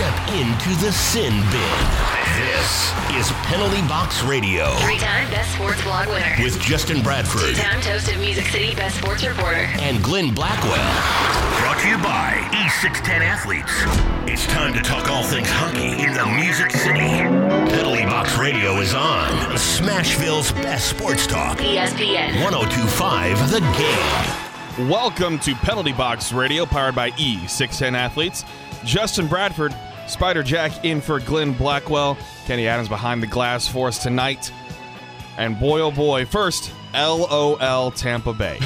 step into the sin bin. This is Penalty Box Radio Three-time Best Sports Blog winner. with Justin Bradford Two-time Toast of Music City Best Sports Reporter. and Glenn Blackwell. Brought to you by E610 Athletes. It's time to talk all things hockey in the Music City. Penalty Box Radio is on. Smashville's best sports talk. ESPN. 1025 The Game. Welcome to Penalty Box Radio, powered by E610 Athletes. Justin Bradford, Spider Jack in for Glenn Blackwell. Kenny Adams behind the glass for us tonight. And boy, oh boy, first, LOL Tampa Bay.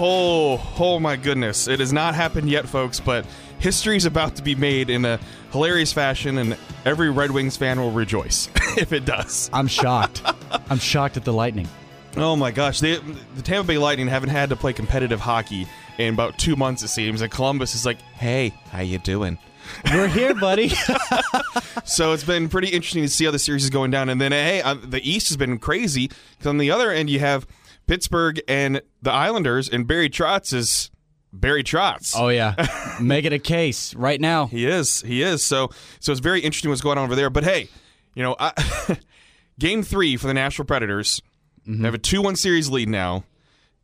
oh, oh my goodness. It has not happened yet, folks, but history is about to be made in a hilarious fashion, and every Red Wings fan will rejoice if it does. I'm shocked. I'm shocked at the Lightning. Oh my gosh, they, the Tampa Bay Lightning haven't had to play competitive hockey in about two months, it seems. And Columbus is like, "Hey, how you doing?" We're here, buddy. So it's been pretty interesting to see how the series is going down. And then, hey, uh, the East has been crazy because on the other end you have Pittsburgh and the Islanders, and Barry Trotz is Barry Trotz. oh yeah, make it a case right now. He is. He is. So so it's very interesting what's going on over there. But hey, you know, I, game three for the Nashville Predators. They have a two-one series lead now.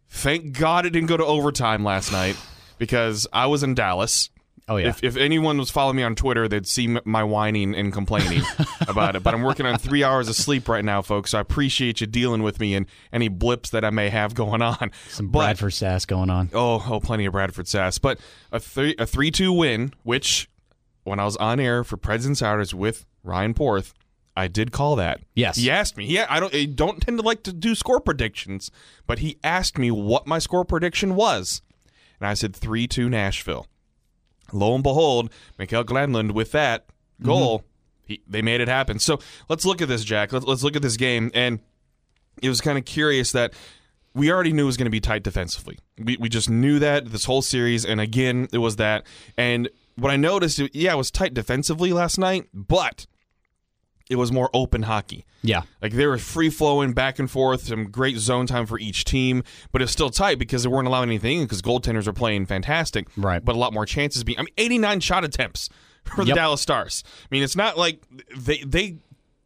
Thank God it didn't go to overtime last night because I was in Dallas. Oh yeah, If, if anyone was following me on Twitter, they'd see my whining and complaining about it. But I'm working on three hours of sleep right now, folks. So I appreciate you dealing with me and any blips that I may have going on. some But- Bradford sass going on. Oh, oh, plenty of Bradford sass. But a three a three two win, which when I was on air for Preds Insiders with Ryan Porth, I did call that. Yes. He asked me. Yeah, I don't I don't tend to like to do score predictions, but he asked me what my score prediction was. And I said three two Nashville. Lo and behold, Mikael Granlund with that goal, mm-hmm. he, they made it happen. So let's look at this, Jack. Let's, let's look at this game. And it was kind of curious that we already knew it was going to be tight defensively. We, we just knew that this whole series, and again, it was that. And what I noticed, yeah, it was tight defensively last night, but it was more open hockey. Yeah, Like they were free flowing back and forth, some great zone time for each team, but it's still tight because they weren't allowing anything because goaltenders are playing fantastic. Right. But a lot more chances being I mean 89 shot attempts for the Yep. Dallas Stars. I mean, it's not like they they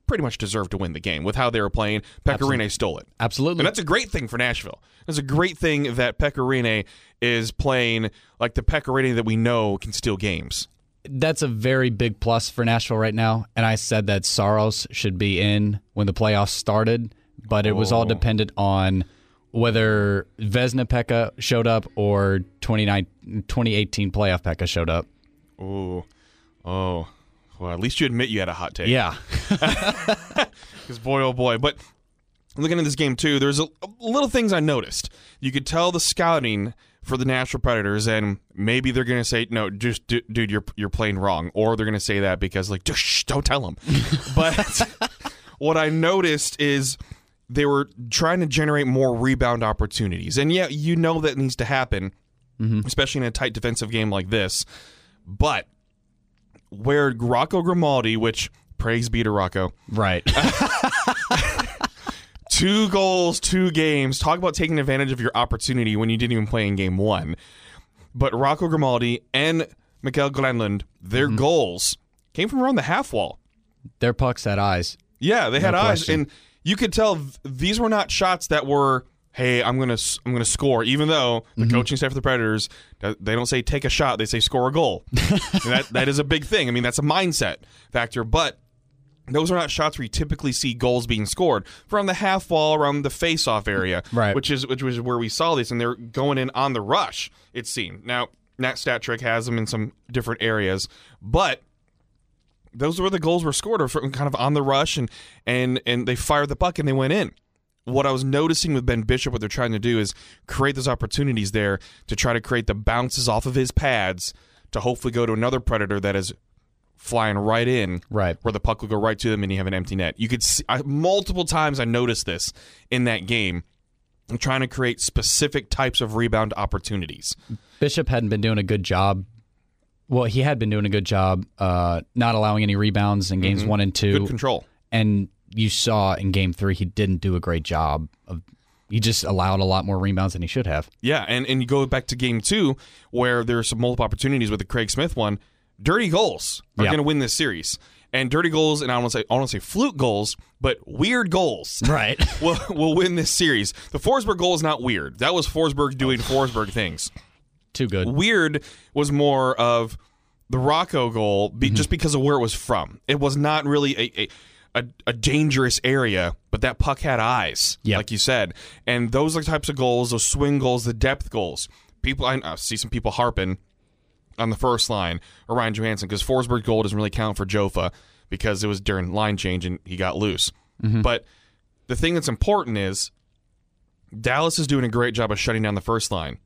pretty much deserved to win the game with how they were playing. Pekka Rinne stole it. absolutely. And that's a great thing for Nashville. It's a great thing that Pekka Rinne is playing like the Pekka Rinne that we know can steal games. That's a very big plus for Nashville right now. And I said that Saros should be in when the playoffs started, but it was all oh. dependent on whether Vezina Pekka showed up or 29 2018 playoff Pekka showed up. Oh, oh. Well, at least you admit you had a hot take. Yeah, Because boy, oh boy. But looking at this game too, there's a, a little things I noticed. You could tell the scouting for the Nashville Predators, and maybe they're gonna say, "No, just du- dude, you're you're playing wrong," or they're gonna say that because like, shh, don't tell them. but what I noticed is they were trying to generate more rebound opportunities, and yeah, you know that needs to happen, mm-hmm. especially in a tight defensive game like this. But where Rocco Grimaldi, which praise be to Rocco, right. two goals, two games. Talk about taking advantage of your opportunity when you didn't even play in game one. But Rocco Grimaldi and Mikael Granlund, their Mm-hmm. goals came from around the half wall. Their pucks had eyes. Yeah, they had No eyes, question. and you could tell th- these were not shots that were, "Hey, I'm gonna, I'm gonna score." Even though the Mm-hmm. coaching staff of the Predators, they don't say take a shot; they say score a goal. That that is a big thing. I mean, that's a mindset factor. But those are not shots where you typically see goals being scored from the half wall around the face-off area, Right. Which is which was where we saw this, and they're going in on the rush. It seemed now. Nat Stat Trick has them in some different areas, but those were the goals were scored or from kind of on the rush and and and they fired the puck and they went in. What I was noticing with Ben Bishop, what they're trying to do is create those opportunities there to try to create the bounces off of his pads to hopefully go to another predator that is flying right in, Right. where the puck will go right to them and you have an empty net. You could see I, multiple times I noticed this in that game. I'm trying to create specific types of rebound opportunities. Bishop hadn't been doing a good job. Well, he had been doing a good job uh, not allowing any rebounds in games one and two. Mm-hmm. Good control. and you saw in game three he didn't do a great job of he just allowed a lot more rebounds than he should have Yeah, and, and you go back to game two where there's some multiple opportunities with the Craig Smith one. Dirty goals are Yeah. going to win this series. And dirty goals, and I don't want to say I don't want to say fluke goals, but weird goals Right. will will win this series. The Forsberg goal is not weird. That was Forsberg doing Forsberg things. Too good. Weird was more of the Rocco goal, be, mm-hmm. just because of where it was from. It was not really a, a a, a dangerous area, but that puck had eyes, Yep. like you said. And those are the types of goals, those swing goals, the depth goals. People, I, I see some people harping on the first line or Ryan Johansen because Forsberg goal doesn't really count for Jofa because it was during line change and he got loose. Mm-hmm. But the thing that's important is Dallas is doing a great job of shutting down the first line.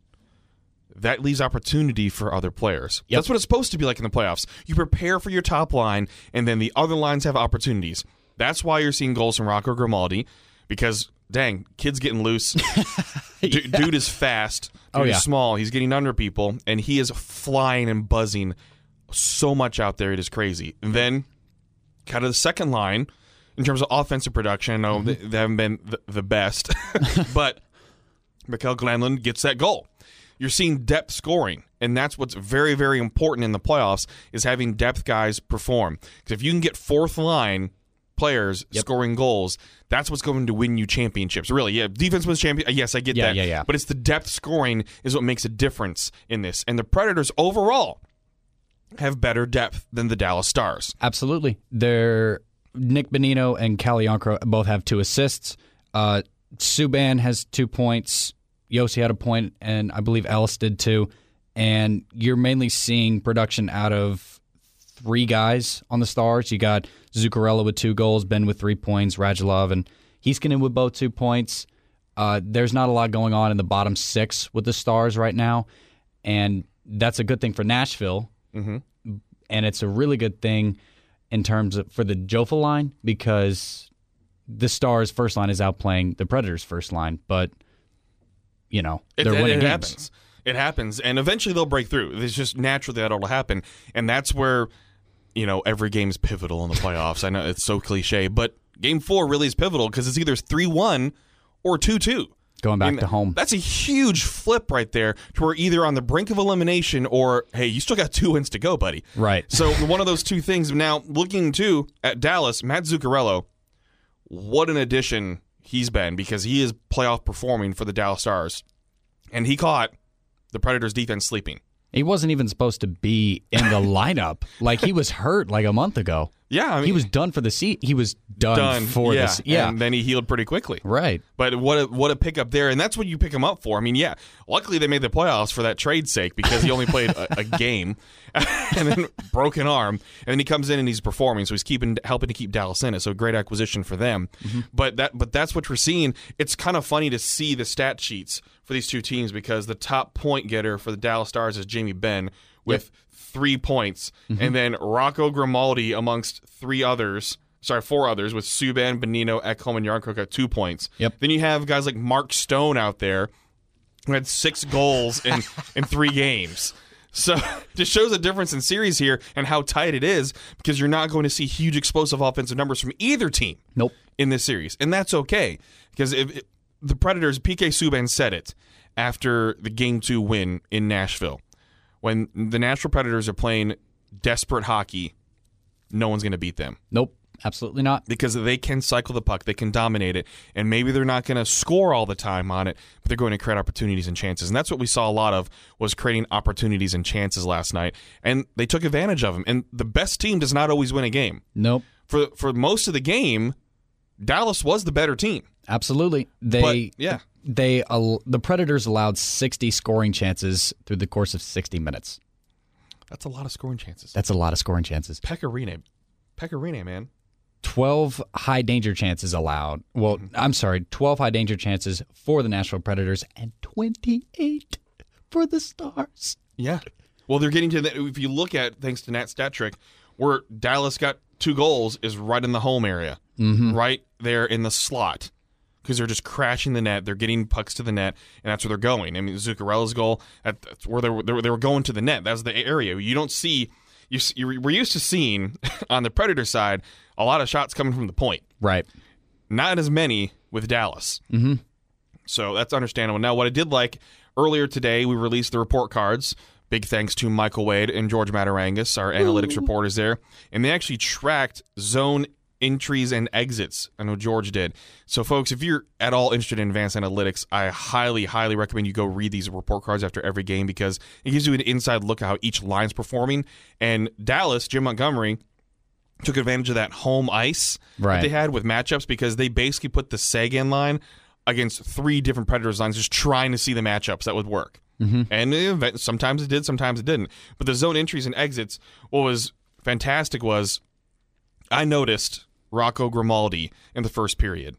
That leaves opportunity for other players. Yep. That's what it's supposed to be like in the playoffs. You prepare for your top line, and then the other lines have opportunities. That's why you're seeing goals from Rocco Grimaldi, because dang, kid's getting loose. Du- Dude is fast. Dude Oh, yeah. small. He's getting under people, and he is flying and buzzing so much out there. It is crazy. And then, kind of the second line in terms of offensive production. I know Mm-hmm. they, they haven't been the, the best, but Mikael Granlund gets that goal. You're seeing depth scoring, and that's what's very, very important in the playoffs is having depth guys perform. Because if you can get fourth line players scoring goals, that's what's going to win you championships. Really, yeah, defense wins champion. Yes, I get Yeah, that. yeah, yeah. But it's the depth scoring is what makes a difference in this. And the Predators overall have better depth than the Dallas Stars. Absolutely. They're Nick Bonino and Calle Jarnkrok both have two assists. Uh, Subban has two points. Josi had a point, and I believe Ellis did too. And you're mainly seeing production out of three guys on the Stars. You got Zuccarello with two goals, Benn with three points, Radulov and Heiskanen with both two points. Uh, there's not a lot going on in the bottom six with the Stars right now, and that's a good thing for Nashville and it's a really good thing in terms of for the Jofa line because the Stars' first line is outplaying the Predators' first line, but you know It, they're it- winning it games. happens. It happens, and eventually they'll break through. It's just naturally that'll happen, and that's where you know every game is pivotal in the playoffs. I know it's so cliche, but Game Four really is pivotal because it's either three one or two two. Going back to home, That's a huge flip right there to where either on the brink of elimination or hey, you still got two wins to go, buddy. Right. So one of those two things. Now looking too at Dallas, Matt Zuccarello, what an addition he's been because he is playoff performing for the Dallas Stars, and he caught the Predators defense sleeping. He wasn't even supposed to be in the lineup. Like he was hurt like a month ago. Yeah, I mean, He was done for the seat. He was done, done for yeah, this. Yeah, and then he healed pretty quickly. right. But what a, what a pickup there, and that's what you pick him up for. I mean, yeah, luckily they made the playoffs for that trade sake because he only played a, a game and then broken arm, and then he comes in and he's performing, so he's keeping helping to keep Dallas in it. So great acquisition for them. Mm-hmm. But that but that's what we're seeing. It's kind of funny to see the stat sheets for these two teams because the top point getter for the Dallas Stars is Jamie Benn with three points, mm-hmm. and then Rocco Grimaldi amongst three others. Sorry, four others with Subban, Bonino, Ekholm, and Jarnkrok at two points. Yep. Then you have guys like Mark Stone out there who had six goals in, in three games. So just shows a difference in series here and how tight it is because you're not going to see huge explosive offensive numbers from either team Nope. in this series, and that's okay because if, if the Predators, PK Subban said it after the Game Two win in Nashville, when the Nashville Predators are playing desperate hockey, no one's going to beat them Nope. Absolutely not. because they can cycle the puck, they can dominate it, and maybe they're not going to score all the time on it, but they're going to create opportunities and chances. And that's what we saw a lot of was creating opportunities and chances last night, and they took advantage of them. And the best team does not always win a game. Nope. For for most of the game, Dallas was the better team. Absolutely. They But yeah, they the Predators allowed 60 scoring chances through the course of 60 minutes. that's a lot of scoring chances. That's a lot of scoring chances. Pekka Rinne, Pecorine, man. 12 high danger chances allowed. Well, mm-hmm. I'm sorry, 12 high danger chances for the Nashville Predators and 28 for the Stars. Yeah. Well, they're getting to that. If you look at thanks to Nat Stat Trick, where Dallas got two goals is right in the home area, mm-hmm. right there in the slot, because they're just crashing the net. They're getting pucks to the net, and that's where they're going. I mean, Zuccarello's goal, that's where they were, they were. Going to the net. That's the area you don't see. you, you we're used to seeing on the Predator side a lot of shots coming from the point. Right. Not as many with Dallas. Mm-hmm. So that's understandable. Now, what I did like earlier today, we released the report cards Big thanks to Michael Wade and George Matarangas, our analytics reporters there. And they actually tracked zone entries and exits. I know George did. So, folks, if you're at all interested in advanced analytics, I highly, highly recommend you go read these report cards after every game because it gives you an inside look at how each line's performing. And Dallas, Jim Montgomery, took advantage of that home ice Right. that they had with matchups because they basically put the Seguin line against three different Predators lines, just trying to see the matchups that would work. Mm-hmm. And sometimes it did, sometimes it didn't. But the zone entries and exits, what was fantastic was I noticed Rocco Grimaldi in the first period.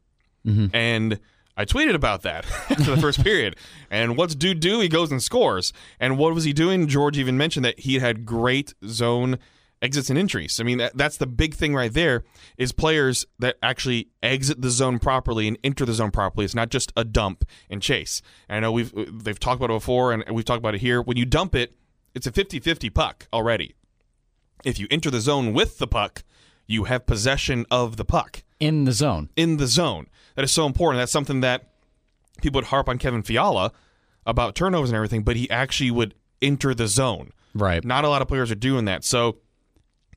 And I tweeted about that after the first period. And what's dude do? He goes and scores. And what was he doing? George even mentioned that he had great zone exits and entries. I mean, that, that's the big thing right there is players that actually exit the zone properly and enter the zone properly. It's not just a dump and chase. And I know we've they've talked about it before and we've talked about it here. When you dump it, it's a 50-50 puck already. If you enter the zone with the puck, you have possession of the puck In the zone. in the zone. That is so important. That's something that people would harp on Kevin Fiala about turnovers and everything, but he actually would enter the zone. Right. Not a lot of players are doing that. So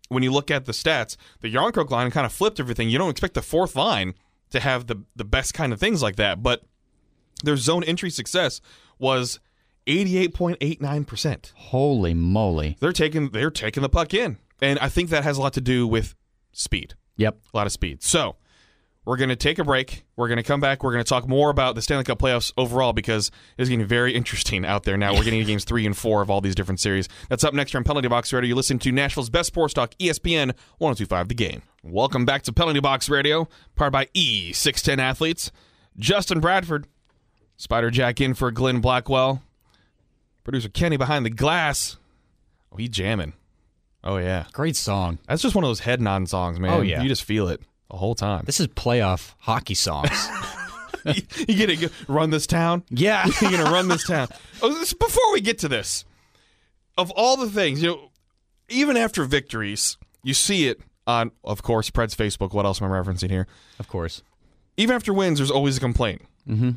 when you look at the stats, the Jarnkrok line kind of flipped everything. You don't expect the fourth line to have the the best kind of things like that, but their zone entry success was 88.89%. Holy moly. They're taking they're taking the puck in. And I think that has a lot to do with speed Yep. a lot of speed. So we're going to take a break. We're going to come back. We're going to talk more about the Stanley Cup playoffs overall because it's getting very interesting out there now. We're getting games three and four of all these different series. That's up next here on Penalty Box Radio. You're listening to Nashville's best sports talk, ESPN 1025 The Game. Welcome back to Penalty Box Radio, powered by E610 Athletes. Justin Bradford, Spider Jack in for Glenn Blackwell, producer Kenny behind the glass. Oh, he jamming. Oh, yeah. Great song. That's just one of those head nod songs, man. Oh, yeah. You just feel it the whole time. This is playoff hockey songs. you get to run this town. yeah. You're gonna run this town. Oh, this, before we get to this, of all the things, you know, even after victories, you see it on, of course, Pred's Facebook. What else am I referencing here? Of course. Even after wins, there's always a complaint. Mm-hmm.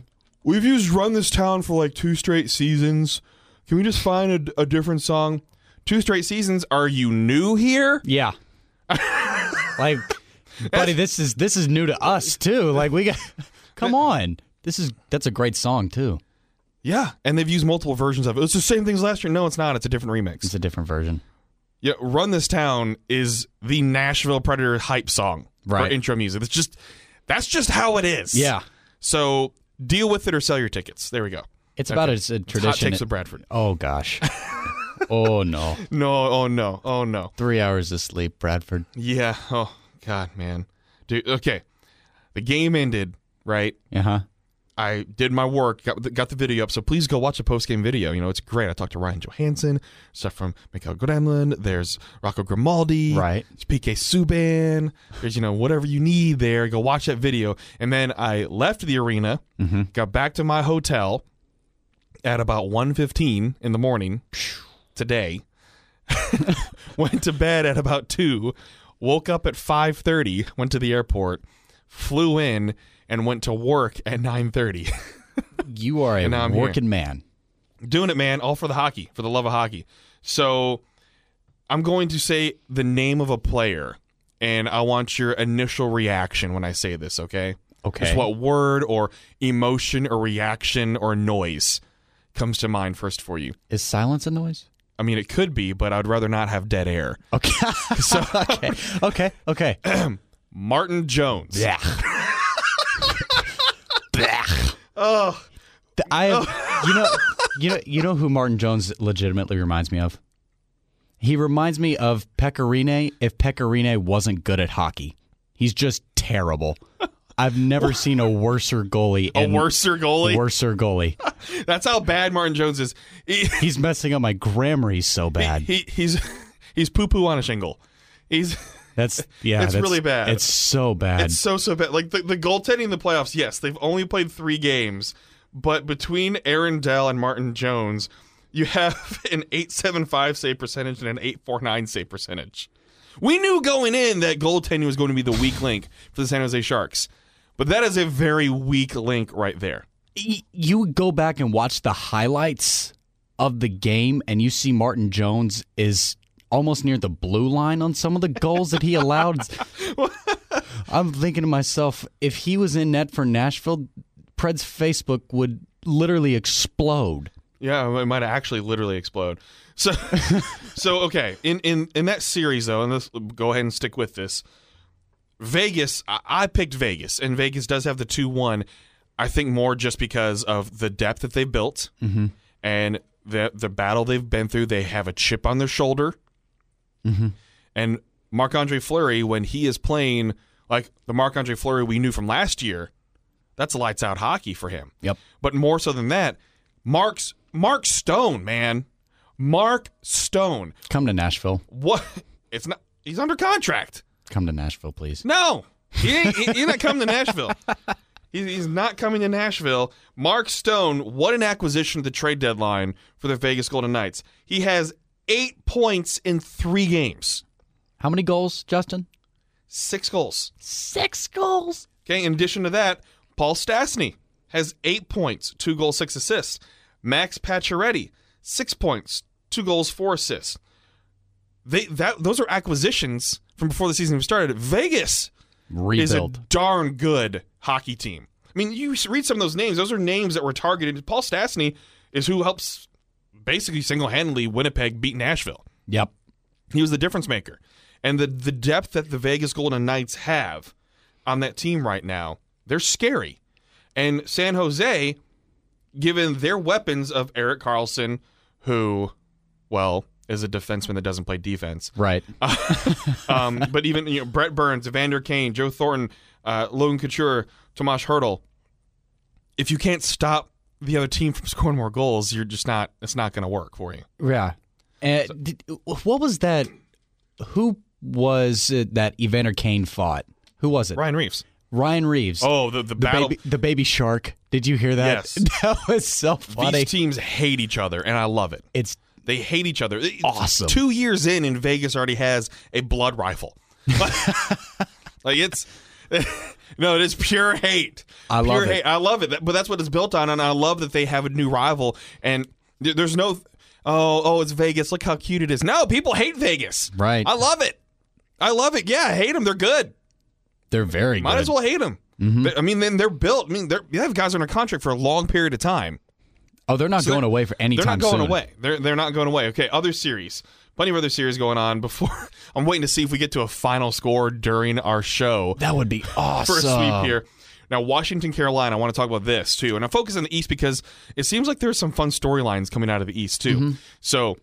We've used "Run This Town" for like two straight seasons. Can we just find a, a different song? Two straight seasons. Are you new here? Yeah. like, buddy, this is this is new to us too. Like we got come on. This is that's a great song too. Yeah, and they've used multiple versions of it. It's the same thing as last year. No, it's not. It's a different remix. It's a different version. Yeah, "Run This Town" is the Nashville Predator hype song for intro music. It's just that's just how it is. Yeah. So deal with it or sell your tickets. There we go. It's about Okay. it's a Hot tradition. takes of Bradford. oh gosh. oh no. No, oh no, oh no. Three hours of sleep, Bradford. Yeah. Oh God, man. Dude. Okay. The game ended. Right. Uh huh. I did my work, got the, got the video up. So please go watch the post game video. You know, it's great. I talked to Ryan Johansen, stuff from Mikhail Gremlin. There's Rocco Grimaldi. Right. There's PK Subban. There's, you know, whatever you need there. Go watch that video. And then I left the arena, got back to my hotel at about 1.15 in the morning today. went to bed at about 2. Woke up at 5.30. Went to the airport. Flew in and went to work at 9.30. You are a I'm here. working man. doing it, man, all for the hockey, for the love of hockey. So I'm going to say the name of a player, and I want your initial reaction when I say this, okay? Okay. Just what word or emotion or reaction or noise comes to mind first for you. Is silence a noise? I mean, it could be, but I'd rather not have dead air. Okay. okay. Okay. Okay. Martin Jones. Yeah. Oh, I have, you know you know you know who Martin Jones legitimately reminds me of? He reminds me of Pekka Rinne if Pekka Rinne wasn't good at hockey. He's just terrible. I've never seen a worser goalie. a worser goalie. Worser goalie. That's how bad Martin Jones is. He, He's messing up my grammar. He's so bad. he, he's he's poo poo on a shingle. He's That's yeah. It's that's- really bad. It's so bad. It's so so bad. Like the, the goaltending in the playoffs, yes, they've only played three games, but between Aaron Dell and Martin Jones, you have an eight seven five save percentage and an eight four nine save percentage. We knew going in that goaltending was going to be the weak link for the San Jose Sharks, but that is a very weak link right there. You go back and watch the highlights of the game and you see Martin Jones is almost near the blue line on some of the goals that he allowed. I'm thinking to myself, if he was in net for Nashville, Pred's Facebook would literally explode. Yeah, it might actually literally explode. So, so okay. In in in that series though, and let's go ahead and stick with this. Vegas, I, I picked Vegas, and Vegas does have the two one. I think more just because of the depth that they built mm-hmm. and the the battle they've been through. They have a chip on their shoulder, mm-hmm. and Marc Andre Fleury when he is playing like the Marc Andre Fleury we knew from last year, that's lights out hockey for him. Yep. But more so than that, Mark's Mark Stone, man. Mark Stone. Come to Nashville. What? It's not. He's under contract. Come to Nashville, please. No, he ain't. he- he's not coming to Nashville. He- He's not coming to Nashville. Mark Stone, what an acquisition at the trade deadline for the Vegas Golden Knights. He has eight points in three games, How many goals, Justin? six goals. Six goals. Okay, in addition to that, Paul Stastny has eight points, two goals, six assists. Max Pacioretty, six points, two goals, four assists. They that those are acquisitions from before the season even started. Vegas is a Rebuild. darn good hockey team. I mean, you read some of those names; those are names that were targeted. Paul Stastny is who helps basically single-handedly Winnipeg beat Nashville. Yep. He was the difference maker. And the the depth that the Vegas Golden Knights have on that team right now, they're scary. And San Jose, given their weapons of Erik Karlsson, who, well, is a defenseman that doesn't play defense. Right. Um, but even you know, Brent Burns, Evander Kane, Joe Thornton, uh, Logan Couture, Tomas Hertl, if you can't stop the other team from scoring more goals, you're just not. It's not going to work for you. Yeah. And did, what was that? Who was it that Evander Kane fought? Who was it? Ryan Reaves. Ryan Reaves. Oh, the the, the battle. baby, the baby shark. Did you hear that? Yes. that was so funny. These teams hate each other, and I love it. It's They hate each other. Awesome. Two years in, and Vegas already has a blood rifle. like it's no, it is pure hate. I love pure it. hate. I love it. But that's what it's built on, and I love that they have a new rival. And there's no, oh, oh, it's Vegas. Look how cute it is. No, people hate Vegas. Right. I love it. I love it. Yeah, I hate them. They're good. they're very Might good. as well hate them. Mm-hmm. I mean, then they're built. I mean, they're, they have guys under contract for a long period of time. Oh, they're not So going they're- away for any They're time not going soon. away. They're they're not going away. Okay, other series. Plenty of other series going on before. I'm waiting to see if we get to a final score during our show That would be awesome. for a sweep here. Now, Washington, Carolina. I want to talk about this too, and I focus on the East because it seems like there's some fun storylines coming out of the East too. Mm-hmm. So,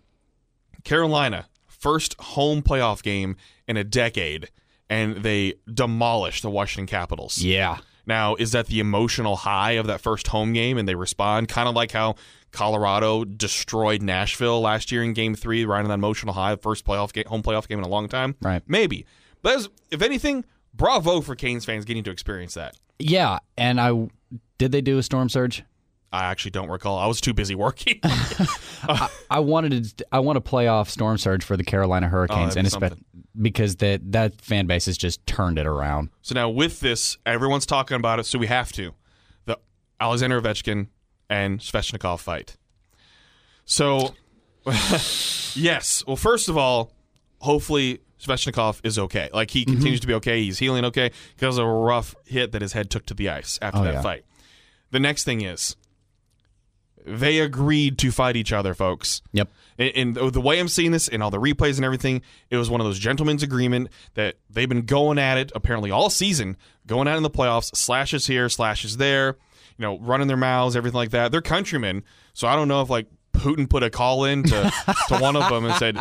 Carolina first home playoff game in a decade, and they demolished the Washington Capitals. Yeah. Now, is that the emotional high of that first home game and they respond? Kind of like how Colorado destroyed Nashville last year in game three, right on that emotional high, first playoff game, home playoff game in a long time? Right. Maybe. But as, if anything, bravo for Canes fans getting to experience that. Yeah. And I did they do a storm surge? I actually don't recall. I was too busy working. I wanted to. I want a playoff storm surge for the Carolina oh, Hurricanes, that'd and be because that that fan base has just turned it around. so now with this, everyone's talking about it, so we have to. The Alexander Ovechkin and Svechnikov fight. So, yes. Well, first of all, hopefully Svechnikov is okay. Like he mm-hmm. continues to be okay. He's healing okay because of a rough hit that his head took to the ice after Oh, that yeah. fight. The next thing is they agreed to fight each other, folks. Yep. And, and the- way I'm seeing this and all the replays and everything, it was one of those gentlemen's agreement that they've been going at it apparently all season, going at it in the playoffs, slashes here, slashes there, you know, running their mouths, everything like that. They're countrymen, so I don't know if like Putin put a call in to, to one of them and said,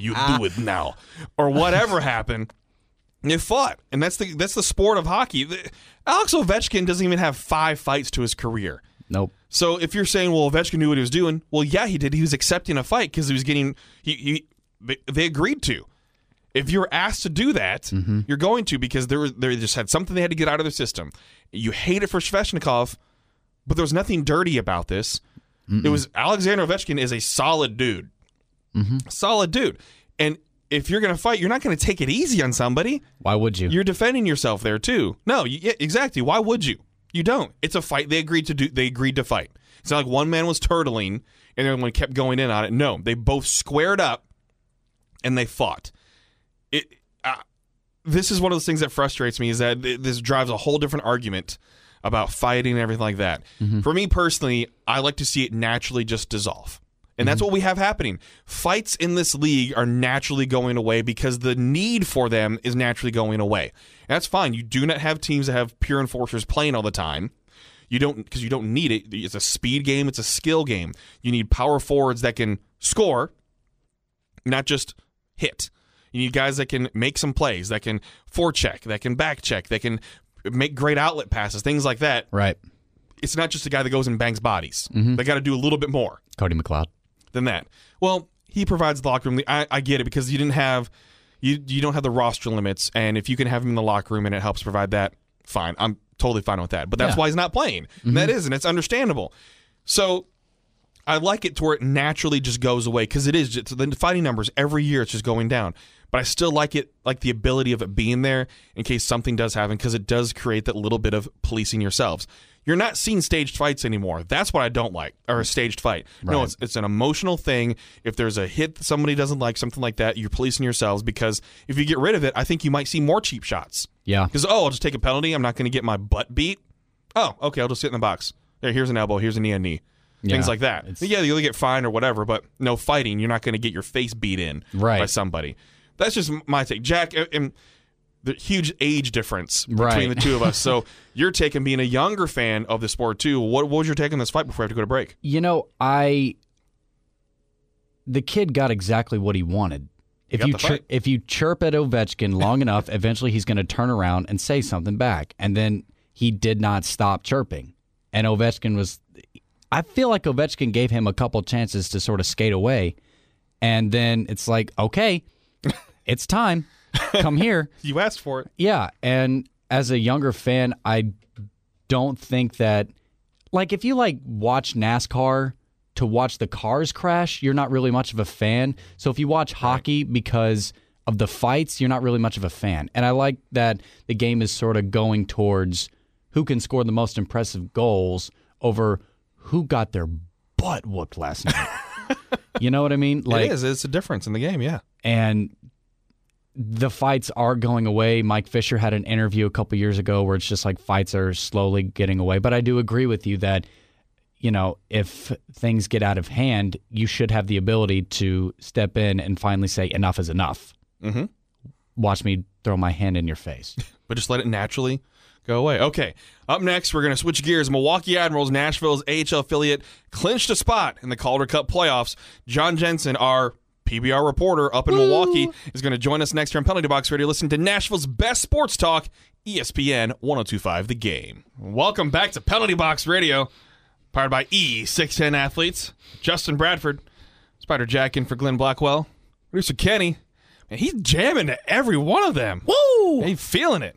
"You do it now," or whatever happened. They fought, and that's the that's the sport of hockey. Alex Ovechkin doesn't even have five fights to his career. Nope. So if you're saying, well, Ovechkin knew what he was doing, well, yeah, he did. He was accepting a fight because he was getting he, he they, they agreed to. If you're asked to do that, mm-hmm. you're going to because there was they just had something they had to get out of their system. You hate it for Svechnikov, but there was nothing dirty about this. It was Alexander Ovechkin is a solid dude, mm-hmm. solid dude, and if you're going to fight, you're not going to take it easy on somebody. Why would you? You're defending yourself there too. No, you, yeah, exactly. Why would you? You don't. It's a fight. They agreed to do. They agreed to fight. It's not like one man was turtling and everyone kept going in on it. No, they both squared up and they fought. It. Uh, this is one of those things that frustrates me is that th- this drives a whole different argument about fighting and everything like that. For me personally, I like to see it naturally just dissolve. And that's mm-hmm. what we have happening. Fights in this league are naturally going away because the need for them is naturally going away. And that's fine. You do not have teams that have pure enforcers playing all the time. You don't because you don't need it. It's a speed game. It's a skill game. You need power forwards that can score, not just hit. You need guys that can make some plays, that can forecheck, that can back check, that can make great outlet passes, things like that. Right. It's not just a guy that goes and bangs bodies. Mm-hmm. They got to do a little bit more Cody McLeod. Than that. Well, he provides the locker room. I, I get it because you didn't have you you don't have the roster limits, and if you can have him in the locker room and it helps provide that, fine. I'm totally fine with that. But that's Yeah. why he's not playing. And That is, and it's understandable. So I like it to where it naturally just goes away because it is just the fighting numbers every year. It's just going down. But I still like it, like the ability of it being there in case something does happen because it does create that little bit of policing yourselves. You're not seeing staged fights anymore. That's what I don't like, or a staged fight. No, it's it's an emotional thing. If there's a hit that somebody doesn't like, something like that, you're policing yourselves because if you get rid of it, I think you might see more cheap shots. Yeah. Because oh, I'll just take a penalty. I'm not going to get my butt beat. Oh, okay, I'll just sit in the box. There, here's an elbow. Here's a knee and knee. Things Yeah, like that. Yeah, you'll get fined or whatever, but no fighting. You're not going to get your face beat in Right. by somebody. That's just my take, Jack. And the huge age difference between Right. the two of us. So your take and being a younger fan of the sport too. What, what was your take on this fight before I have to go to break? You know, I the kid got exactly what he wanted. If you chir- if you chirp at Ovechkin long enough, eventually he's going to turn around and say something back. And then he did not stop chirping. And Ovechkin was I feel like Ovechkin gave him a couple chances to sort of skate away. And then it's like, okay, it's time. Come here. You asked for it. Yeah, and as a younger fan, I don't think that like if you like watch NASCAR to watch the cars crash, you're not really much of a fan. So if you watch hockey because of the fights, you're not really much of a fan. And I like that the game is sort of going towards who can score the most impressive goals over who got their butt whooped last night. you know what I mean? Like it is. It's a difference in the game. Yeah. and the fights are going away. Mike Fisher had an interview a couple years ago where it's just like fights are slowly getting away. But I do agree with you that you know if things get out of hand, you should have the ability to step in and finally say enough is enough. Mhm. Watch me throw my hand in your face. but just let it naturally go away. Okay. Up next, we're going to switch gears. Milwaukee Admirals, Nashville's AHL affiliate, clinched a spot in the Calder Cup playoffs. John Jensen, our PBR reporter up in Milwaukee, is going to join us next here on Penalty Box Radio. Listen to Nashville's best sports talk, ESPN 1025 The Game. Welcome back to Penalty Box Radio, powered by E610 Athletes. Justin Bradford, Spider Jack in for Glenn Blackwell, producer Kenny. Man, he's jamming to every one of them. Woo! He's feeling it.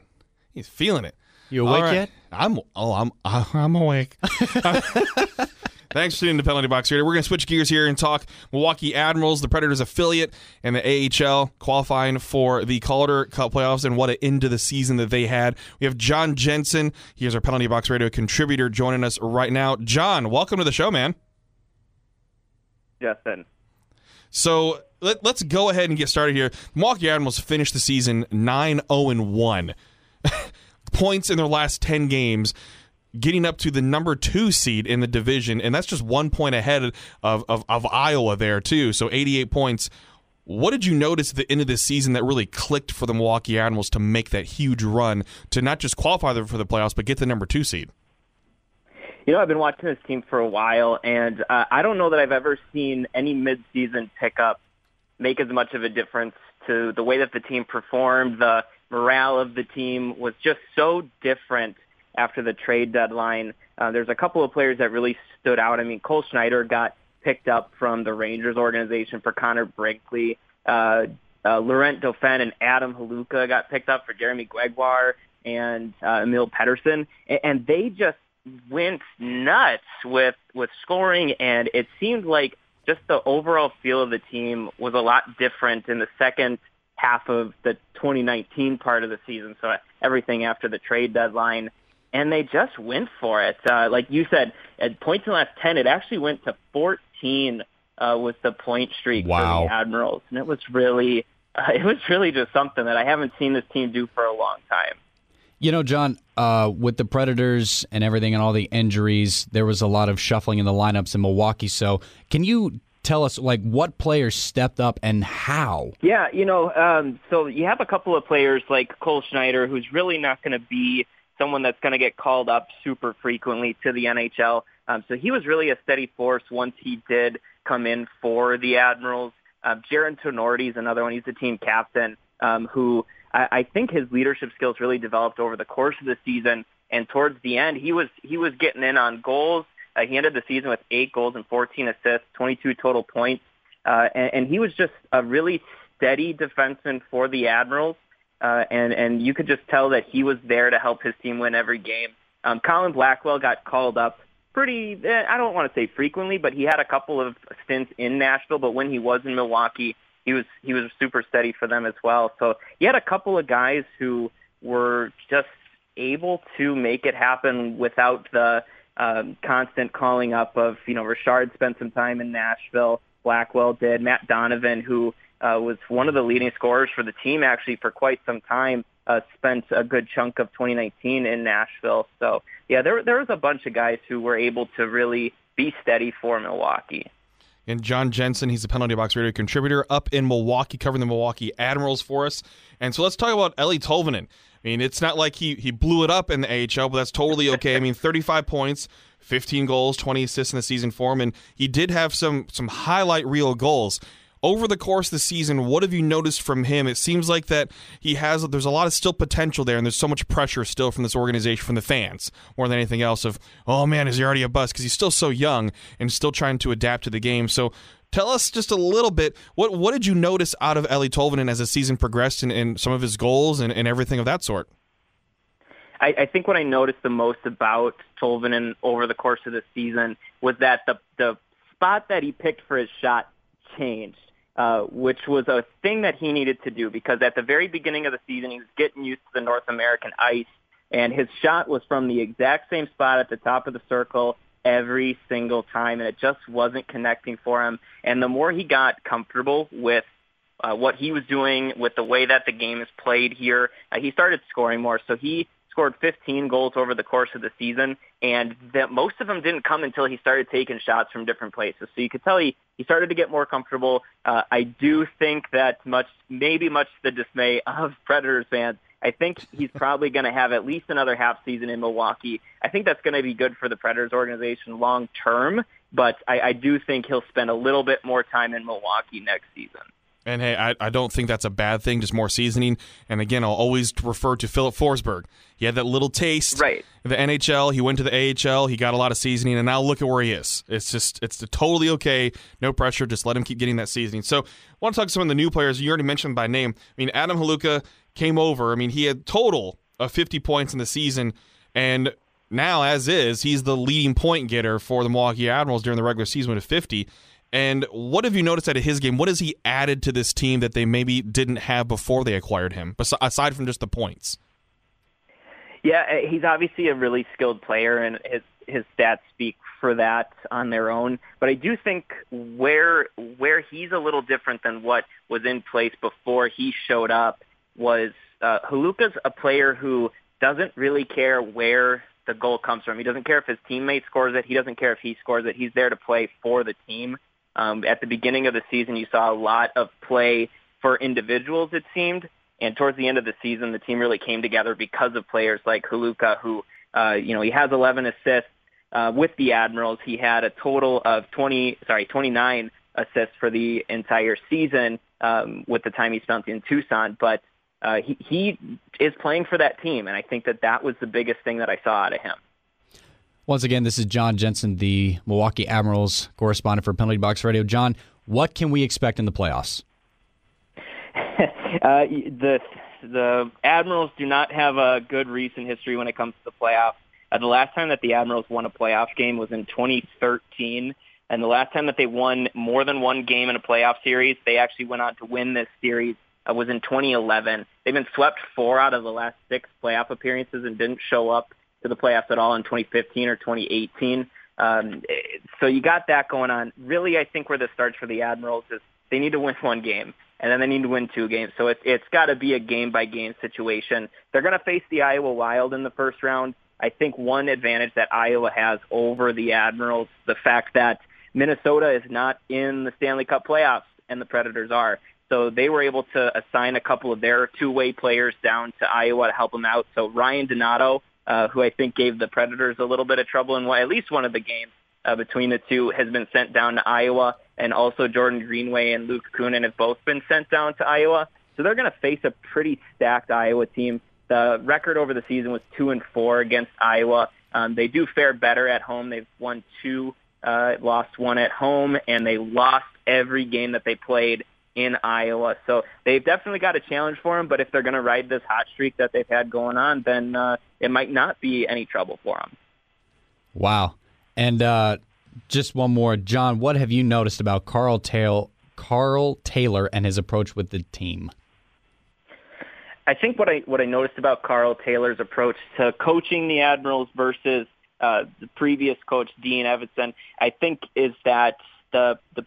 He's feeling it. You awake All yet? I'm. Oh, I'm. I'm awake. Thanks for tuning in to Penalty Box Radio. We're going to switch gears here and talk Milwaukee Admirals, the Predators affiliate, and the AHL qualifying for the Calder Cup playoffs and what an end to the season that they had. We have John Jensen. He is our Penalty Box Radio contributor joining us right now. John, welcome to the show, man. Justin. So let, let's go ahead and get started here. Milwaukee Admirals finished the season 9 0 1. Points in their last 10 games, getting up to the number two seed in the division. And that's just one point ahead of, of, of Iowa there, too. So 88 points. What did you notice at the end of this season that really clicked for the Milwaukee Admirals to make that huge run to not just qualify them for the playoffs, but get the number two seed? You know, I've been watching this team for a while, and uh, I don't know that I've ever seen any midseason pickup make as much of a difference to the way that the team performed. The morale of the team was just so different after the trade deadline. Uh, there's a couple of players that really stood out. I mean, Cole Schneider got picked up from the Rangers organization for Connor Brickley. Uh, uh, Laurent Dauphin and Adam Helewka got picked up for Jeremy Gregoire and uh, Emil Pettersson, and, and they just went nuts with with scoring, and it seemed like just the overall feel of the team was a lot different in the second half of the 2019 part of the season. So everything after the trade deadline, and they just went for it. Uh, like you said, at points in the last 10, it actually went to 14 uh, was the point streak Wow. for the Admirals, and it was really uh, it was really just something that I haven't seen this team do for a long time. You know, John, uh, with the Predators and everything and all the injuries, there was a lot of shuffling in the lineups in Milwaukee. So, can you tell us, like, what players stepped up and how? Yeah, you know, um, so you have a couple of players like Cole Schneider, who's really not going to be someone that's going to get called up super frequently to the NHL. Um, so he was really a steady force once he did come in for the Admirals. Uh, Jarred Tinordi is another one. He's the team captain um, who I, I think his leadership skills really developed over the course of the season. And towards the end, he was he was getting in on goals. Uh, he ended the season with eight goals and 14 assists, 22 total points. Uh, and, and he was just a really steady defenseman for the Admirals. Uh, and, and you could just tell that he was there to help his team win every game. Um, Colin Blackwell got called up pretty, eh, I don't want to say frequently, but he had a couple of stints in Nashville. But when he was in Milwaukee, he was he was super steady for them as well. So he had a couple of guys who were just able to make it happen without the um, constant calling up of you know Richard spent some time in Nashville, Blackwell did, Matt Donovan who uh, was one of the leading scorers for the team actually for quite some time. Uh, spent a good chunk of 2019 in Nashville. So yeah, there there was a bunch of guys who were able to really be steady for Milwaukee. And John Jensen, he's a penalty box radio contributor up in Milwaukee, covering the Milwaukee Admirals for us. And so let's talk about Eeli Tolvanen. I mean, it's not like he he blew it up in the AHL, but that's totally okay. I mean, 35 points, 15 goals, 20 assists in the season for him, and he did have some some highlight reel goals. Over the course of the season, what have you noticed from him? It seems like that he has there's a lot of still potential there, and there's so much pressure still from this organization, from the fans, more than anything else. Of oh man, is he already a bust? Because he's still so young and still trying to adapt to the game. So tell us just a little bit what what did you notice out of Eeli Tolvanen as the season progressed and, and some of his goals and, and everything of that sort? I, I think what I noticed the most about Tolvanen over the course of the season was that the the spot that he picked for his shot changed, uh, which was a thing that he needed to do because at the very beginning of the season he was getting used to the North American ice, and his shot was from the exact same spot at the top of the circle every single time, and it just wasn't connecting for him. And the more he got comfortable with uh, what he was doing, with the way that the game is played here, uh, he started scoring more. So he scored 15 goals over the course of the season, and that most of them didn't come until he started taking shots from different places. So you could tell he, he started to get more comfortable. Uh, I do think that much, maybe much to the dismay of Predators fans, I think he's probably going to have at least another half season in Milwaukee. I think that's going to be good for the Predators organization long term, but I, I do think he'll spend a little bit more time in Milwaukee next season. And hey, I, I don't think that's a bad thing, just more seasoning. And again, I'll always refer to Filip Forsberg. He had that little taste. Right. The NHL, he went to the AHL, he got a lot of seasoning, and now look at where he is. It's just, it's totally okay. No pressure. Just let him keep getting that seasoning. So, I want to talk to some of the new players. You already mentioned by name. I mean, Adam Helewka came over. I mean, he had total of 50 points in the season. And now, as is, he's the leading point getter for the Milwaukee Admirals during the regular season with 50. And what have you noticed out of his game? What has he added to this team that they maybe didn't have before they acquired him, aside from just the points? Yeah, uh, he's obviously a really skilled player, and his his stats speak for that on their own. But I do think where where he's a little different than what was in place before he showed up was uh, Helewka's a player who doesn't really care where the goal comes from. He doesn't care if his teammate scores it. He doesn't care if he scores it. He's there to play for the team. Um, at the beginning of the season, you saw a lot of play for individuals, it seemed. And towards the end of the season, the team really came together because of players like Helewka, who, uh, you know, he has 11 assists uh, with the Admirals. He had a total of 20, sorry, 29 assists for the entire season um, with the time he spent in Tucson. But uh, he, he is playing for that team, and I think that that was the biggest thing that I saw out of him. Once again, this is John Jensen, the Milwaukee Admirals correspondent for Penalty Box Radio. John, what can we expect in the playoffs? uh, the the Admirals do not have a good recent history when it comes to the playoffs. Uh, the last time that the Admirals won a playoff game was in 2013, and the last time that they won more than one game in a playoff series, they actually went on to win this series. Uh, was in 2011. They've been swept four out of the last six playoff appearances and didn't show up to the playoffs at all in 2015 or 2018. Um, so you got that going on. Really, I think where this starts for the Admirals is they need to win one game, and then they need to win two games. So it, it's got to be a game-by-game situation. They're going to face the Iowa Wild in the first round. I think one advantage that Iowa has over the Admirals, the fact that Minnesota is not in the Stanley Cup playoffs and the Predators are. So they were able to assign a couple of their two-way players down to Iowa to help them out. So Ryan Donato, uh, who I think gave the Predators a little bit of trouble in at least one of the games uh, between the two, has been sent down to Iowa. And also Jordan Greenway and Luke Kunin have both been sent down to Iowa. So they're going to face a pretty stacked Iowa team. The record over the season was two and four against Iowa. Um, they do fare better at home. They've won two, uh, lost one at home, and they lost every game that they played in Iowa. So they've definitely got a challenge for them. But if they're going to ride this hot streak that they've had going on, then uh, it might not be any trouble for them. Wow. And uh, just one more, John. What have you noticed about Karl Taylor, Karl Taylor, and his approach with the team? I think what I what I noticed about Karl Taylor's approach to coaching the Admirals versus uh, the previous coach Dean Evason, I think is that the the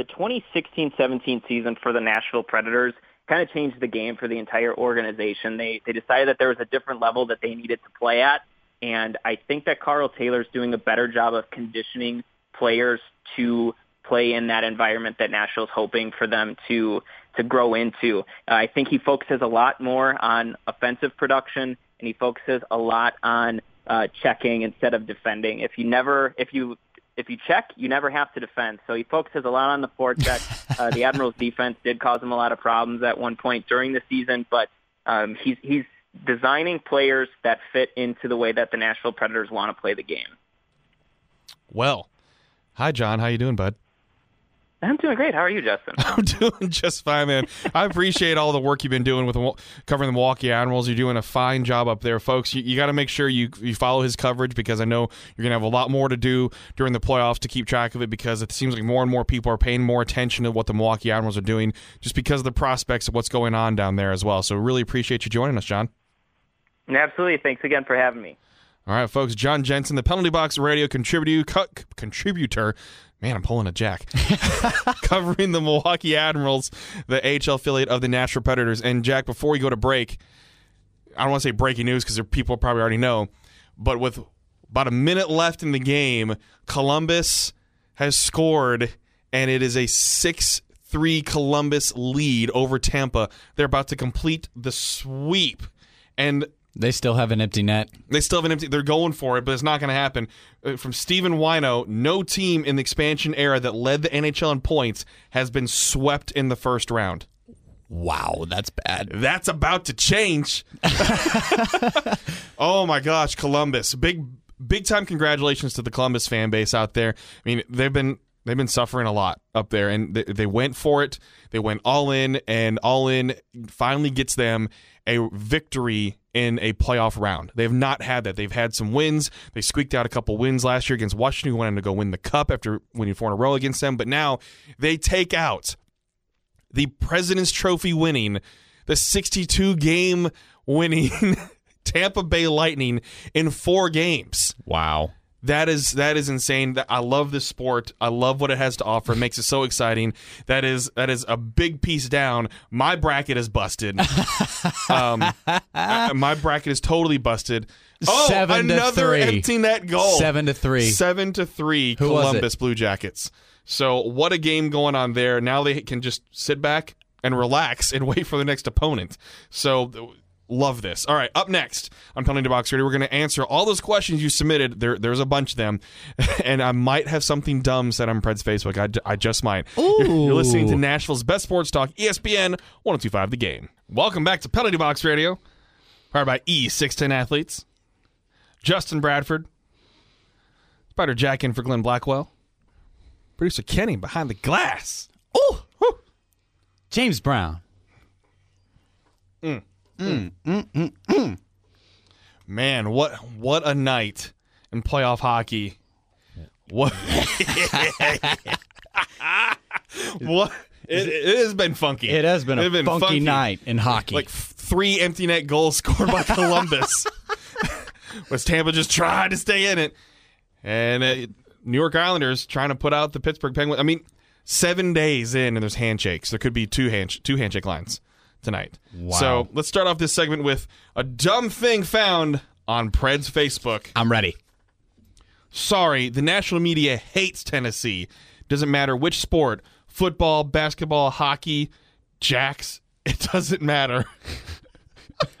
the 2016-17 season for the Nashville Predators kind of changed the game for the entire organization. They they decided that there was a different level that they needed to play at, and I think that Karl Taylor's doing a better job of conditioning players to play in that environment that Nashville's hoping for them to to grow into. Uh, I think he focuses a lot more on offensive production, and he focuses a lot on uh, checking instead of defending. If you never, if you if you check, you never have to defend. So he focuses a lot on the forecheck. uh, the Admirals' defense did cause him a lot of problems at one point during the season, but um, he's he's designing players that fit into the way that the Nashville Predators want to play the game. Well, hi John, how you doing, bud? I'm doing great. How are you, Justin? I'm doing just fine, man. I appreciate all the work you've been doing with covering the Milwaukee Admirals. You're doing a fine job up there, folks. You, you got to make sure you you follow his coverage because I know you're going to have a lot more to do during the playoffs to keep track of it because it seems like more and more people are paying more attention to what the Milwaukee Admirals are doing just because of the prospects of what's going on down there as well. So really appreciate you joining us, John. Absolutely. Thanks again for having me. All right, folks. John Jensen, the Penalty Box Radio contributor, contributor Man, I'm pulling a jack. Covering the Milwaukee Admirals, the AHL affiliate of the Nashville Predators. And Jack, before we go to break, I don't want to say breaking news because people probably already know, but with about a minute left in the game, Columbus has scored, and it is a 6 3 Columbus lead over Tampa. They're about to complete the sweep. And they still have an empty net. They still have an empty. They're going for it, but it's not going to happen. Uh, from Stephen Whyno, no team in the expansion era that led the NHL in points has been swept in the first round. Wow, that's bad. That's about to change. oh my gosh, Columbus! Big, big time congratulations to the Columbus fan base out there. I mean, they've been they've been suffering a lot up there, and they, they went for it. They went all in, and all in finally gets them a victory in a playoff round. They have not had that. They've had some wins. They squeaked out a couple wins last year against Washington, who wanted to go win the cup after winning four in a row against them. But now they take out the President's Trophy winning, the 62 game winning Tampa Bay Lightning in four games. Wow. That is that is insane. I love this sport. I love what it has to offer. It makes it so exciting. That is that is a big piece down. My bracket is busted. um, I, my bracket is totally busted. Oh, Seven another empty net goal. Seven to three. Seven to three. Who Columbus? Blue Jackets. So what a game going on there. Now they can just sit back and relax and wait for the next opponent. So Love this. All right, up next on Penalty Box Radio, we're going to answer all those questions you submitted. There, there's a bunch of them, and I might have something dumb said on Pred's Facebook. I, I just might. You're, you're listening to Nashville's best sports talk, ESPN 1025 The Game. Welcome back to Penalty Box Radio, powered by E610 Athletes. Justin Bradford, Spider Jack in for Glenn Blackwell, producer Kenny behind the glass. Oh, James Brown. Mm. Mm, mm, mm, Man, what what a night in playoff hockey. What What it, it has been funky. It has been a It's funky, night in hockey. Like three empty net goals scored by Columbus. Was Tampa just tried to stay in it, and it, New York Islanders trying to put out the Pittsburgh Penguins. I mean, seven days in, and there's handshakes. There could be two hand two handshake lines tonight. Wow. So let's start off this segment with a dumb thing found on Pred's Facebook. I'm ready. Sorry, the national media hates Tennessee. Doesn't matter which sport football, basketball, hockey, jacks. It doesn't matter.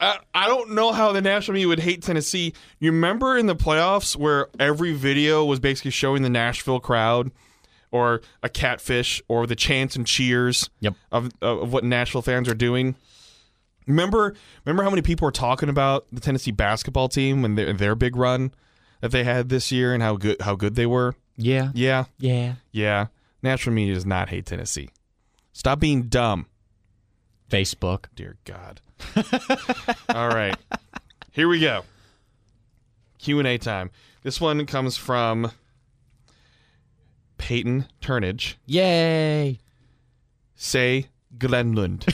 I, I don't know how the national media would hate Tennessee. You remember in the playoffs where every video was basically showing the Nashville crowd or a catfish or the chants and cheers Yep. of, of what Nashville fans are doing? Remember, remember how many people were talking about the Tennessee basketball team and their, their big run that they had this year and how good how good they were. Yeah. Yeah, Yeah. yeah. National media does not hate Tennessee. Stop being dumb, Facebook. dear God. All right, here we go. Q and A time. This one comes from Peyton Turnage. Yay. Say Glenlund.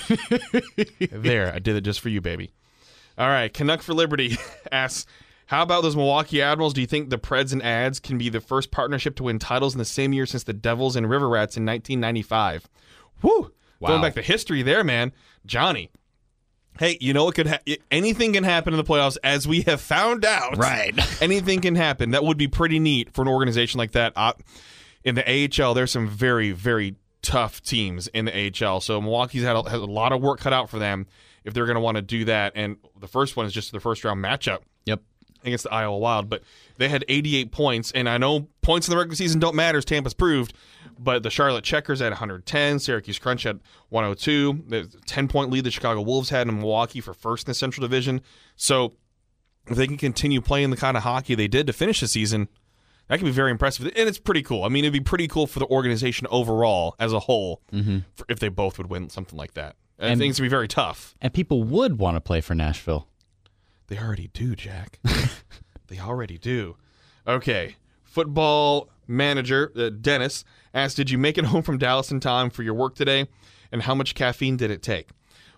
there, I did it just for you, baby. All right, Canuck for Liberty asks, how about those Milwaukee Admirals? Do you think the Preds and Ads can be the first partnership to win titles in the same year since the Devils and River Rats in 1995? Whew. Wow. Going back to history there, man. Johnny. Hey, you know what could ha- anything can happen in the playoffs as we have found out. Right. anything can happen. That would be pretty neat for an organization like that. Uh, in the AHL, there's some very, very tough teams in the AHL. So Milwaukee's had a, has a lot of work cut out for them if they're going to want to do that. And the first one is just the first round matchup Yep. against the Iowa Wild, but they had 88 points, and I know points in the regular season don't matter, as Tampa's proved, but the Charlotte Checkers had 110, Syracuse Crunch had 102, the 10 point lead the Chicago Wolves had in Milwaukee for first in the Central Division. So if they can continue playing the kind of hockey they did to finish the season, that can be very impressive, and it's pretty cool. I mean, it'd be pretty cool for the organization overall as a whole for, if they both would win something like that. And- think it's gonna be very tough. And people would want to play for Nashville. They already do, Jack. they already do. Okay. Football manager uh, Dennis asked, "Did you make it home from Dallas in time for your work today? And how much caffeine did it take?"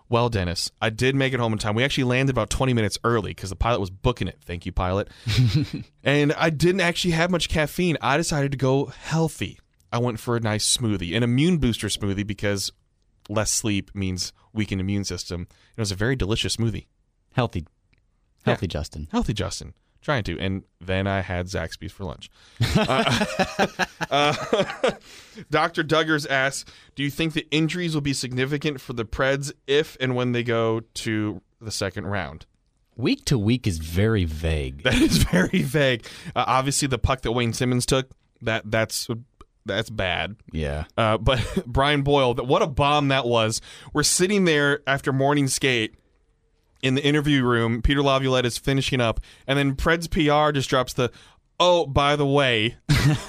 Well, Dennis, I did make it home in time. We actually landed about 20 minutes early because the pilot was booking it. Thank you, pilot. and I didn't actually have much caffeine. I decided to go healthy. I went for a nice smoothie, an immune booster smoothie, because less sleep means weakened immune system. It was a very delicious smoothie. Healthy. Healthy, Justin. Healthy Justin. Trying to. And then I had Zaxby's for lunch. uh, uh, Dr. Duggars asks Do you think the injuries will be significant for the Preds if and when they go to the second round? Week to week is very vague. That is very vague. Uh, obviously, the puck that Wayne Simmonds took, that that's that's bad. Yeah. Uh, but Brian Boyle, that what a bomb that was. We're sitting there after morning skate in the interview room. Peter Laviolette is finishing up, and then Pred's PR just drops the. Oh, by the way,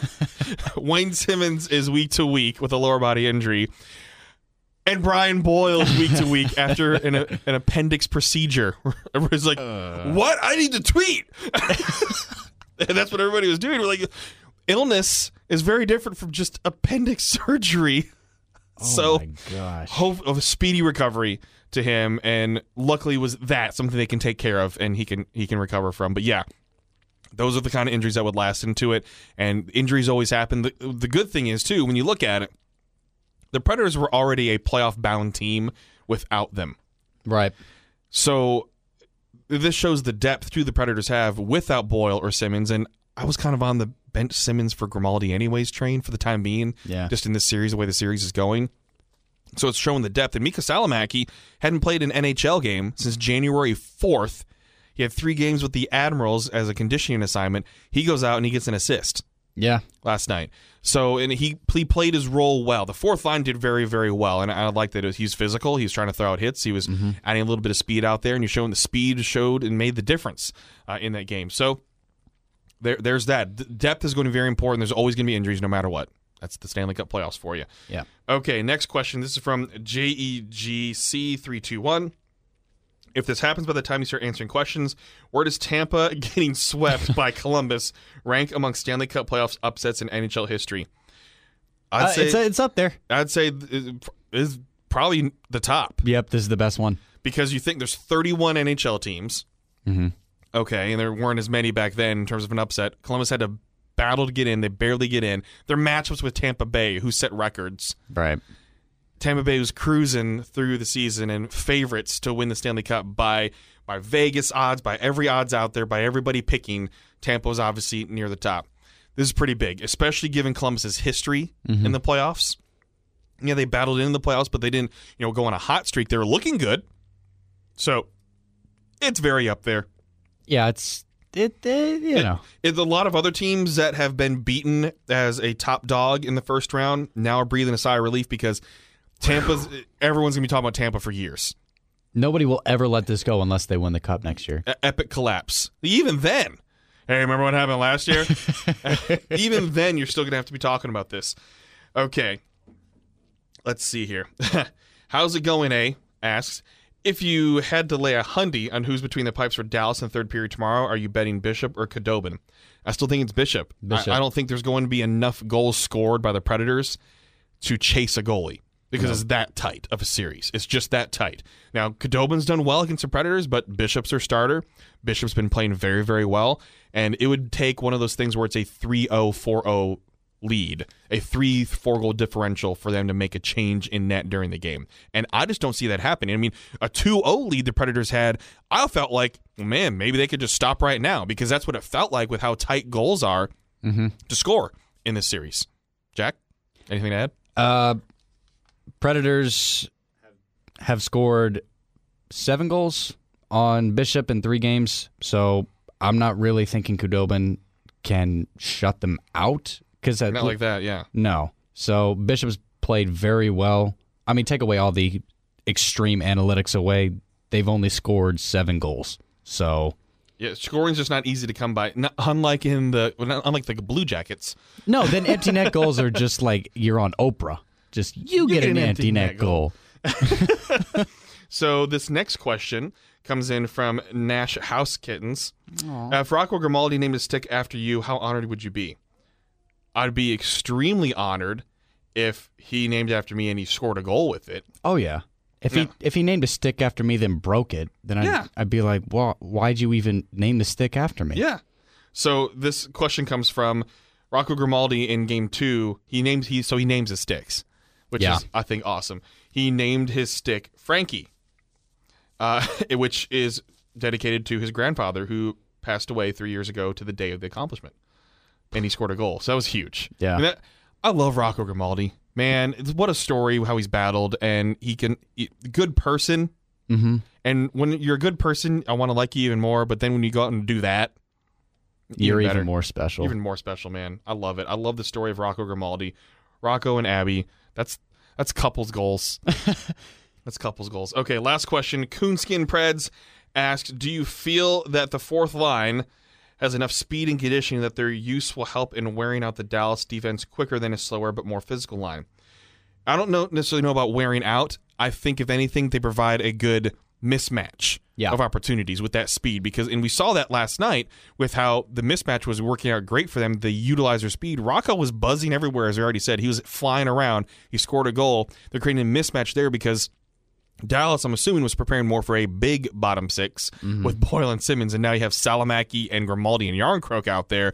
Wayne Simmonds is week to week with a lower body injury, and Brian Boyle is week to week after an, an appendix procedure. Everybody's like, uh. "What? I need to tweet." and that's what everybody was doing. We're like, illness is very different from just appendix surgery. Oh so oh gosh. hope of a speedy recovery to him and luckily was that something they can take care of and he can he can recover from but yeah those are the kind of injuries that would last into it and injuries always happen the, the good thing is too when you look at it the predators were already a playoff bound team without them Right. so this shows the depth too the Predators have without Boyle or Simmonds. And I was kind of on the bench Simmonds for Grimaldi anyways train for the time being. Yeah. Just in this series, the way the series is going. So it's showing the depth. And Miikka Salomaki hadn't played an NHL game since January 4th. He had three games with the Admirals as a conditioning assignment. He goes out and he gets an assist Yeah. last night. So and he he played his role well. The fourth line did very very well, and I like that it was, he's physical. He's trying to throw out hits. He was adding a little bit of speed out there, and he's showing the speed showed and made the difference uh, in that game. So there there's that depth is going to be very important. There's always going to be injuries no matter what. That's the Stanley Cup playoffs for you. Yeah. Okay, next question. This is from E JEGC321. If this happens by the time you start answering questions, where does Tampa getting swept by Columbus rank among Stanley Cup playoffs upsets in NHL history? I'd Uh, say it's, it's up there. I'd say is probably the top Yep. This is the best one. because you think there's 31 NHL teams. Uh, Okay, and there weren't as many back then in terms of an upset. Columbus had to battle to get in. They barely get in. Their matchups with Tampa Bay, who set records. Right. Tampa Bay was cruising through the season and favorites to win the Stanley Cup by by Vegas odds, by every odds out there, by everybody picking. Tampa was obviously near the top. This is pretty big, especially given Columbus's history mm-hmm. in the playoffs. Yeah, they battled in the playoffs, but they didn't, you know, go on a hot streak. They were looking good, so it's very up there. Yeah, it's it, it you know. It, a lot of other teams that have been beaten as a top dog in the first round now are breathing a sigh of relief because Tampa's everyone's gonna be talking about Tampa for years. Nobody will ever let this go unless they win the cup next year. E- epic collapse. Even then, hey, remember what happened last year? Even then, you're still gonna have to be talking about this. Okay, let's see here. How's it going? A asks. If you had to lay a hundy on who's between the pipes for Dallas in third period tomorrow, are you betting Bishop or Khudobin? I still think it's Bishop. I- Bishop. I, don't think there's going to be enough goals scored by the Predators to chase a goalie because it's that tight of a series. It's just that tight. Now, Khudobin's done well against the Predators, but Bishop's their starter. Bishop's been playing very, very well. And it would take one of those things where it's a 3 0 4 0 lead, a 3 4 goal differential for them to make a change in net during the game. And I just don't see that happening. I mean, a 2 0 lead the Predators had, I felt like, man, maybe they could just stop right now because that's what it felt like with how tight goals are to score in this series. Jack, anything to add? Uh, Predators have scored seven goals on Bishop in three games, so I'm not really thinking Khudobin can shut them out because Not like that, yeah. no. So Bishop's played very well. I mean, take away all the extreme analytics away, they've only scored seven goals. So Yeah, scoring's just not easy to come by. Not, unlike in the not- unlike the Blue Jackets. no, then empty net goals are just like you're on Oprah. Just you, get, an, empty net, goal. So this next question comes in from Nash House Kittens. Uh, if Rocco Grimaldi named a stick after you, how honored would you be? I'd be extremely honored if he named after me and he scored a goal with it. Oh yeah. If Yeah. he if he named a stick after me, then broke it, then I'd, Yeah. I'd be like, well, why'd you even name the stick after me? Yeah. So this question comes from Rocco Grimaldi in game two. He named he so he names his sticks, which Yeah. is I think awesome. He named his stick Frankie, uh, which is dedicated to his grandfather who passed away three years ago to the day of the accomplishment, and he scored a goal. So that was huge. Yeah. And that- I love Rocco Grimaldi. Man, it's, what a story how he's battled, and he can he- good person. Mm-hmm. And when you're a good person, I want to like you even more. But then when you go out and do that, You're better. even more special. Even more special, man. I love it. I love the story of Rocco Grimaldi, Rocco and Abby. That's that's couples goals. that's couples goals. Okay, last question. Coonskin Preds asked, "Do you feel that the fourth line has enough speed and conditioning that their use will help in wearing out the Dallas defense quicker than a slower but more physical line?" I don't know necessarily know about wearing out. I think if anything, they provide a good mismatch Yeah. of opportunities with that speed because and we saw that last night with how the mismatch was working out great for them. They utilize their speed. Rocco was buzzing everywhere, as I already said. He was flying around. He scored a goal. They're creating a mismatch there because Dallas, I'm assuming, was preparing more for a big bottom 6 with Boyle and Simmonds, and now you have Salomaki and Grimaldi and Jarnkrok out there.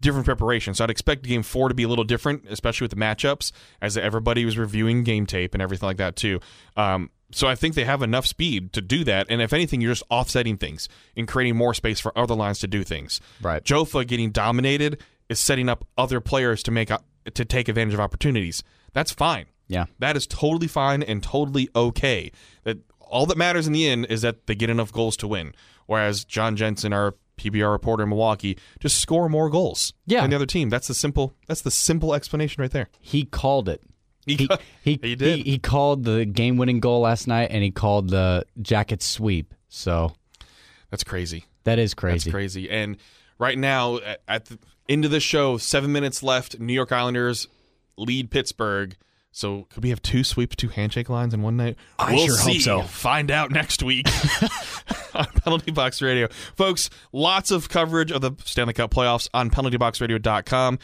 Different preparation. So I'd expect game four to be a little different, especially with the matchups, as everybody was reviewing game tape and everything like that too. Um, so I think they have enough speed to do that, and if anything, you're just offsetting things and creating more space for other lines to do things. Right. Jofa getting dominated is setting up other players to make to take advantage of opportunities. That's fine. Yeah. That is totally fine and totally okay. That all that matters in the end is that they get enough goals to win. Whereas John Jensen, our PBR reporter in Milwaukee, just score more goals Yeah. than the other team. That's the simple. That's the simple explanation right there. He called it. He, He he, He did. He, he called the game-winning goal last night, and he called the jacket sweep. So that's crazy. that is That's crazy. crazy. And right now, at, at the end of the show, seven minutes left. New York Islanders lead Pittsburgh. So could we have two sweeps, two handshake lines in one night? I we'll sure hope see. so. Find out next week on Penalty Box Radio, folks. Lots of coverage of the Stanley Cup playoffs on PenaltyBoxRadio.com.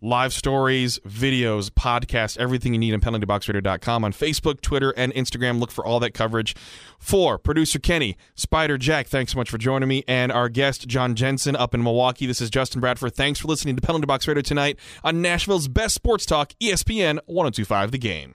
live stories, videos, podcasts, everything you need on penaltyboxradio.com on Facebook, Twitter, and Instagram. Look for all that coverage. For producer Kenny, Spider Jack, thanks so much for joining me, and our guest John Jensen up in Milwaukee. This is Justin Bradford. Thanks for listening to Penalty Box Radio tonight on Nashville's best sports talk, ESPN 1025 The Game.